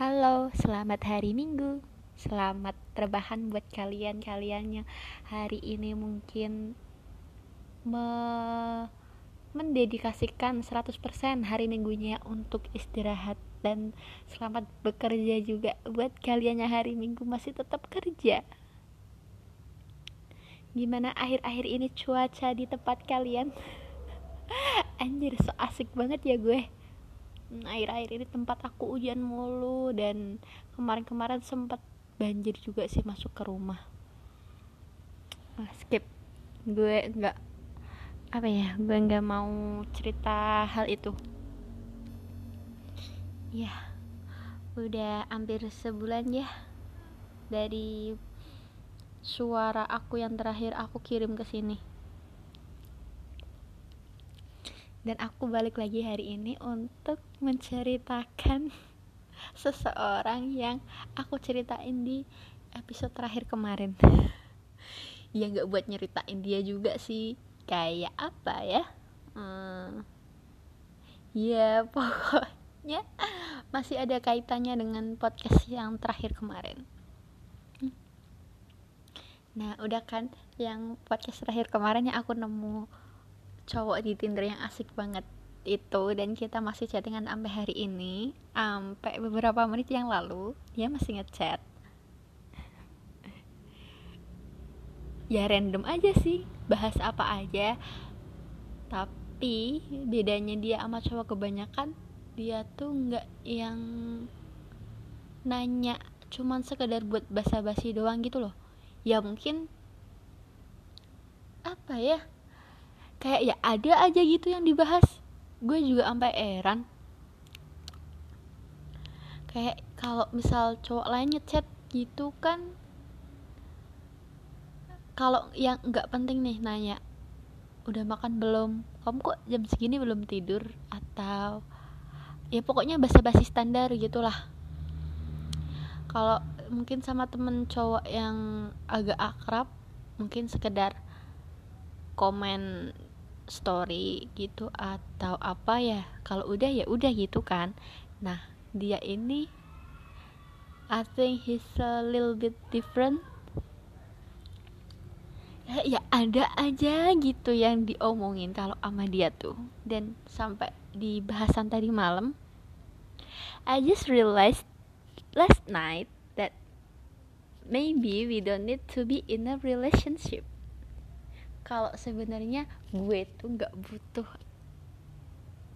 Halo, selamat hari Minggu. Selamat terbahan buat kalian-kalian yang hari ini mungkin me mendedikasikan 100% hari minggunya untuk istirahat dan selamat bekerja juga buat kalian yang hari minggu masih tetap kerja. Gimana akhir-akhir ini cuaca di tempat kalian? Anjir, so asik banget ya gue akhir-akhir ini tempat aku hujan mulu dan kemarin-kemarin sempat banjir juga sih masuk ke rumah. Nah, skip. Gue nggak apa ya gue nggak mau cerita hal itu. Ya udah hampir sebulan ya dari suara aku yang terakhir aku kirim ke sini dan aku balik lagi hari ini untuk menceritakan seseorang yang aku ceritain di episode terakhir kemarin. Ya nggak buat nyeritain dia juga sih. Kayak apa ya? Hmm, ya pokoknya masih ada kaitannya dengan podcast yang terakhir kemarin. Nah udah kan yang podcast terakhir kemarin yang aku nemu cowok di Tinder yang asik banget itu dan kita masih chattingan sampai hari ini sampai beberapa menit yang lalu dia masih ngechat. Ya random aja sih bahas apa aja. Tapi bedanya dia sama cowok kebanyakan dia tuh nggak yang nanya cuman sekedar buat basa-basi doang gitu loh. Ya mungkin apa ya kayak ya ada aja gitu yang dibahas. Gue juga sampai heran. Kayak kalau misal cowok lain ngechat gitu kan kalau yang nggak penting nih nanya udah makan belum? Kamu kok jam segini belum tidur? Atau ya pokoknya basa-basi standar gitulah. Kalau mungkin sama temen cowok yang agak akrab mungkin sekedar komen story gitu atau apa ya kalau udah ya udah gitu kan. Nah dia ini I think he's a little bit different. Ya, ya ada aja gitu yang diomongin kalau sama dia tuh. Dan sampai di bahasan tadi malam I just realized last night that maybe we don't need to be in a relationship kalau sebenarnya gue tuh nggak butuh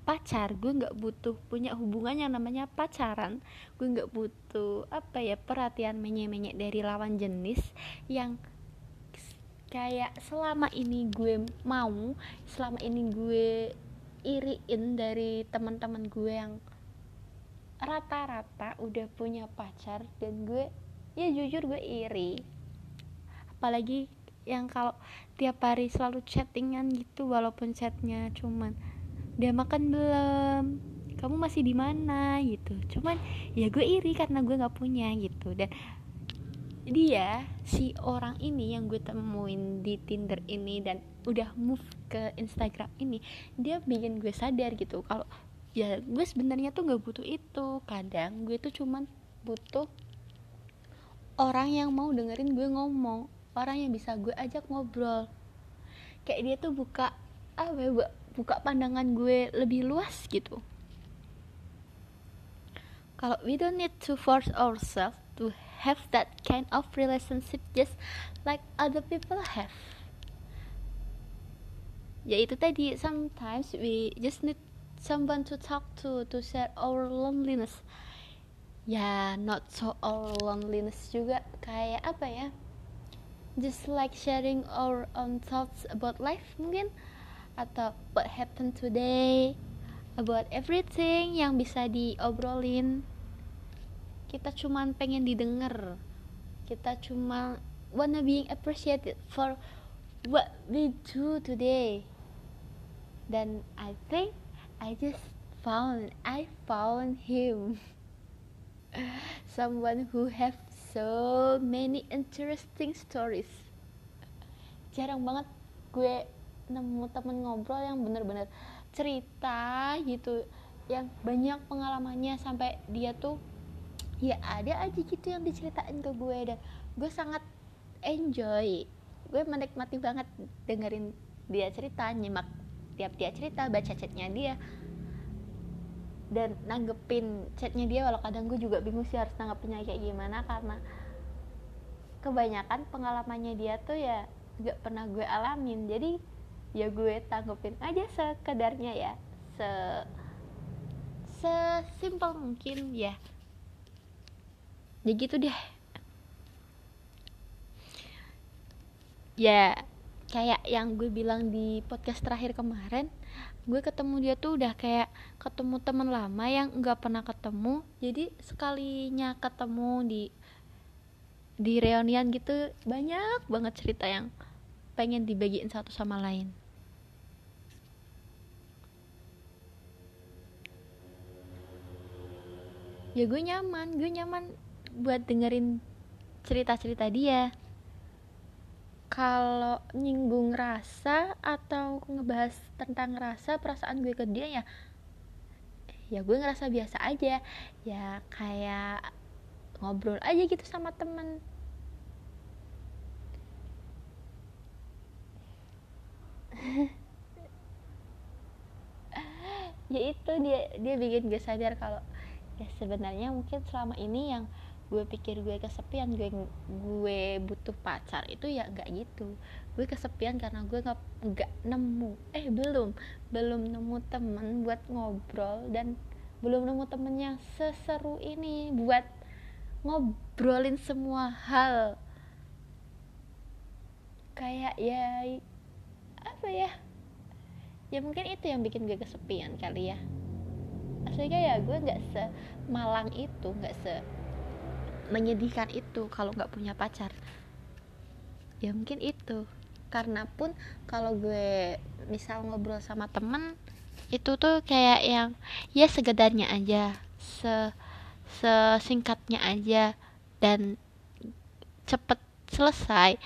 pacar gue nggak butuh punya hubungan yang namanya pacaran gue nggak butuh apa ya perhatian menye-menye dari lawan jenis yang kayak selama ini gue mau selama ini gue iriin dari teman-teman gue yang rata-rata udah punya pacar dan gue ya jujur gue iri. Apalagi yang kalau tiap hari selalu chattingan gitu walaupun chatnya cuman dia makan belum? Kamu masih di mana? gitu. Cuman ya gue iri karena gue nggak punya gitu. Dan dia si orang ini yang gue temuin di Tinder ini dan udah move ke Instagram ini dia bikin gue sadar gitu kalau ya gue sebenarnya tuh nggak butuh itu. Kadang gue tuh cuman butuh orang yang mau dengerin gue ngomong orang yang bisa gue ajak ngobrol. Kayak dia tuh buka apa ya buka pandangan gue lebih luas gitu. Kalau we don't need to force ourselves to have that kind of relationship just like other people have. Ya itu tadi sometimes we just need someone to talk to to share our loneliness. Ya not so our loneliness juga kayak apa ya just like sharing our own thoughts about life mungkin atau what happened today about everything yang bisa diobrolin. Kita cuman pengen didengar. Kita cuma wanna being appreciated for what we do today. Dan I think I just found I found him. Someone who have so many interesting stories. Jarang banget gue nemu temen ngobrol yang bener-bener cerita gitu yang banyak pengalamannya sampai dia tuh ya ada aja gitu yang diceritain ke gue dan gue sangat enjoy. Gue menikmati banget dengerin dia cerita nyimak tiap dia cerita baca chatnya dia dan nanggepin chatnya dia walau kadang gue juga bingung sih harus nanggepinnya kayak gimana karena kebanyakan pengalamannya dia tuh ya gak pernah gue alamin. Jadi ya gue tanggepin aja sekedarnya ya. Se sesimpel mungkin ya. Ya gitu deh. Ya kayak yang gue bilang di podcast terakhir kemarin gue ketemu dia tuh udah kayak ketemu teman lama yang nggak pernah ketemu. Jadi sekalinya ketemu di di reunian gitu banyak banget cerita yang pengen dibagiin satu sama lain. Ya gue nyaman gue nyaman buat dengerin cerita-cerita dia kalau nyinggung rasa atau ngebahas tentang rasa perasaan gue ke dia ya ya gue ngerasa biasa aja. Ya kayak ngobrol aja gitu sama temen. Ya itu dia dia bikin gue sadar kalau ya sebenarnya mungkin selama ini yang gue pikir gue kesepian gue gue butuh pacar itu ya nggak gitu. Gue kesepian karena gue nggak nggak nemu eh belum belum nemu temen buat ngobrol dan belum nemu temen yang seseru ini buat ngobrolin semua hal. Kayak ya apa ya? Ya mungkin itu yang bikin gue kesepian kali ya. Aslinya ya gue nggak semalang itu nggak se menyedihkan itu kalau nggak punya pacar. Ya mungkin itu. Karena pun kalau gue misal ngobrol sama temen itu tuh kayak yang ya segedarnya aja se sesingkatnya aja dan cepet selesai.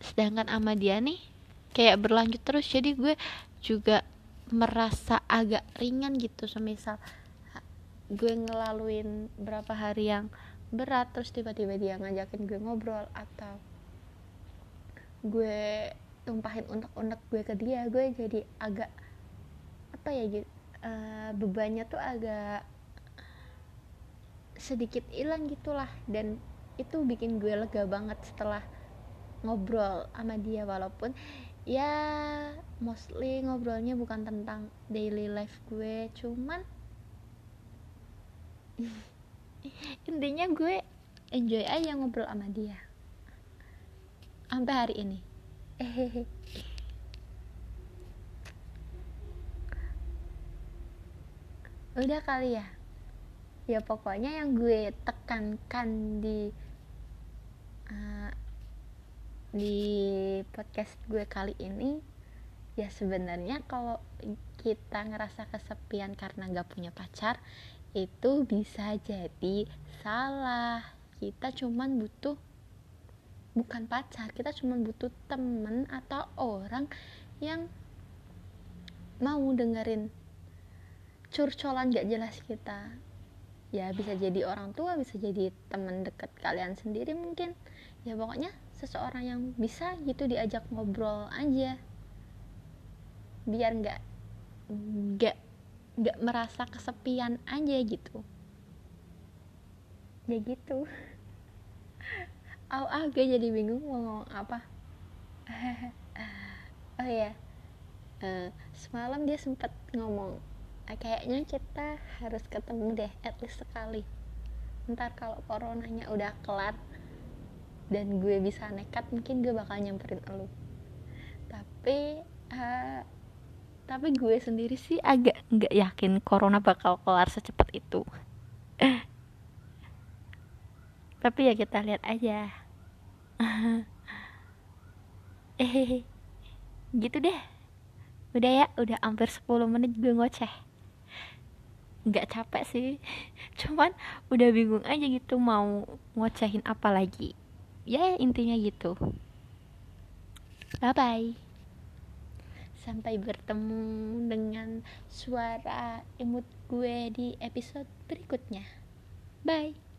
Sedangkan sama dia nih kayak berlanjut terus. Jadi gue juga merasa agak ringan gitu. Semisal gue ngelaluin berapa hari yang berat terus tiba-tiba dia ngajakin gue ngobrol atau gue tumpahin unek-unek gue ke dia gue jadi agak apa ya gitu uh, bebannya tuh agak sedikit hilang gitulah. Dan itu bikin gue lega banget setelah ngobrol sama dia walaupun ya mostly ngobrolnya bukan tentang daily life gue cuman intinya gue enjoy aja ngobrol sama dia. Sampai hari ini. Udah kali ya? Ya pokoknya yang gue tekankan di uh, di podcast gue kali ini ya sebenarnya kalau kita ngerasa kesepian karena gak punya pacar itu bisa jadi salah. Kita cuman butuh bukan pacar kita cuman butuh temen atau orang yang mau dengerin curcolan gak jelas kita. Ya bisa jadi orang tua bisa jadi teman dekat kalian sendiri mungkin. Ya pokoknya seseorang yang bisa gitu diajak ngobrol aja. Biar nggak nggak nggak merasa kesepian aja gitu. Ya gitu. Oh ah gue jadi bingung mau ngomong apa. Oh ya uh, semalam dia sempat ngomong ah, kayaknya kita harus ketemu deh at least sekali. Ntar kalau coronanya udah kelar dan gue bisa nekat mungkin gue bakal nyamperin elu. Tapi uh, tapi gue sendiri sih agak nggak yakin corona bakal kelar secepat itu. Tapi ya kita lihat aja. Eh gitu deh. Udah ya udah hampir 10 menit gue ngoceh. Nggak capek sih. Cuman udah bingung aja gitu mau ngocehin apa lagi. Ya intinya gitu. Bye bye sampai bertemu dengan suara imut gue di episode berikutnya. Bye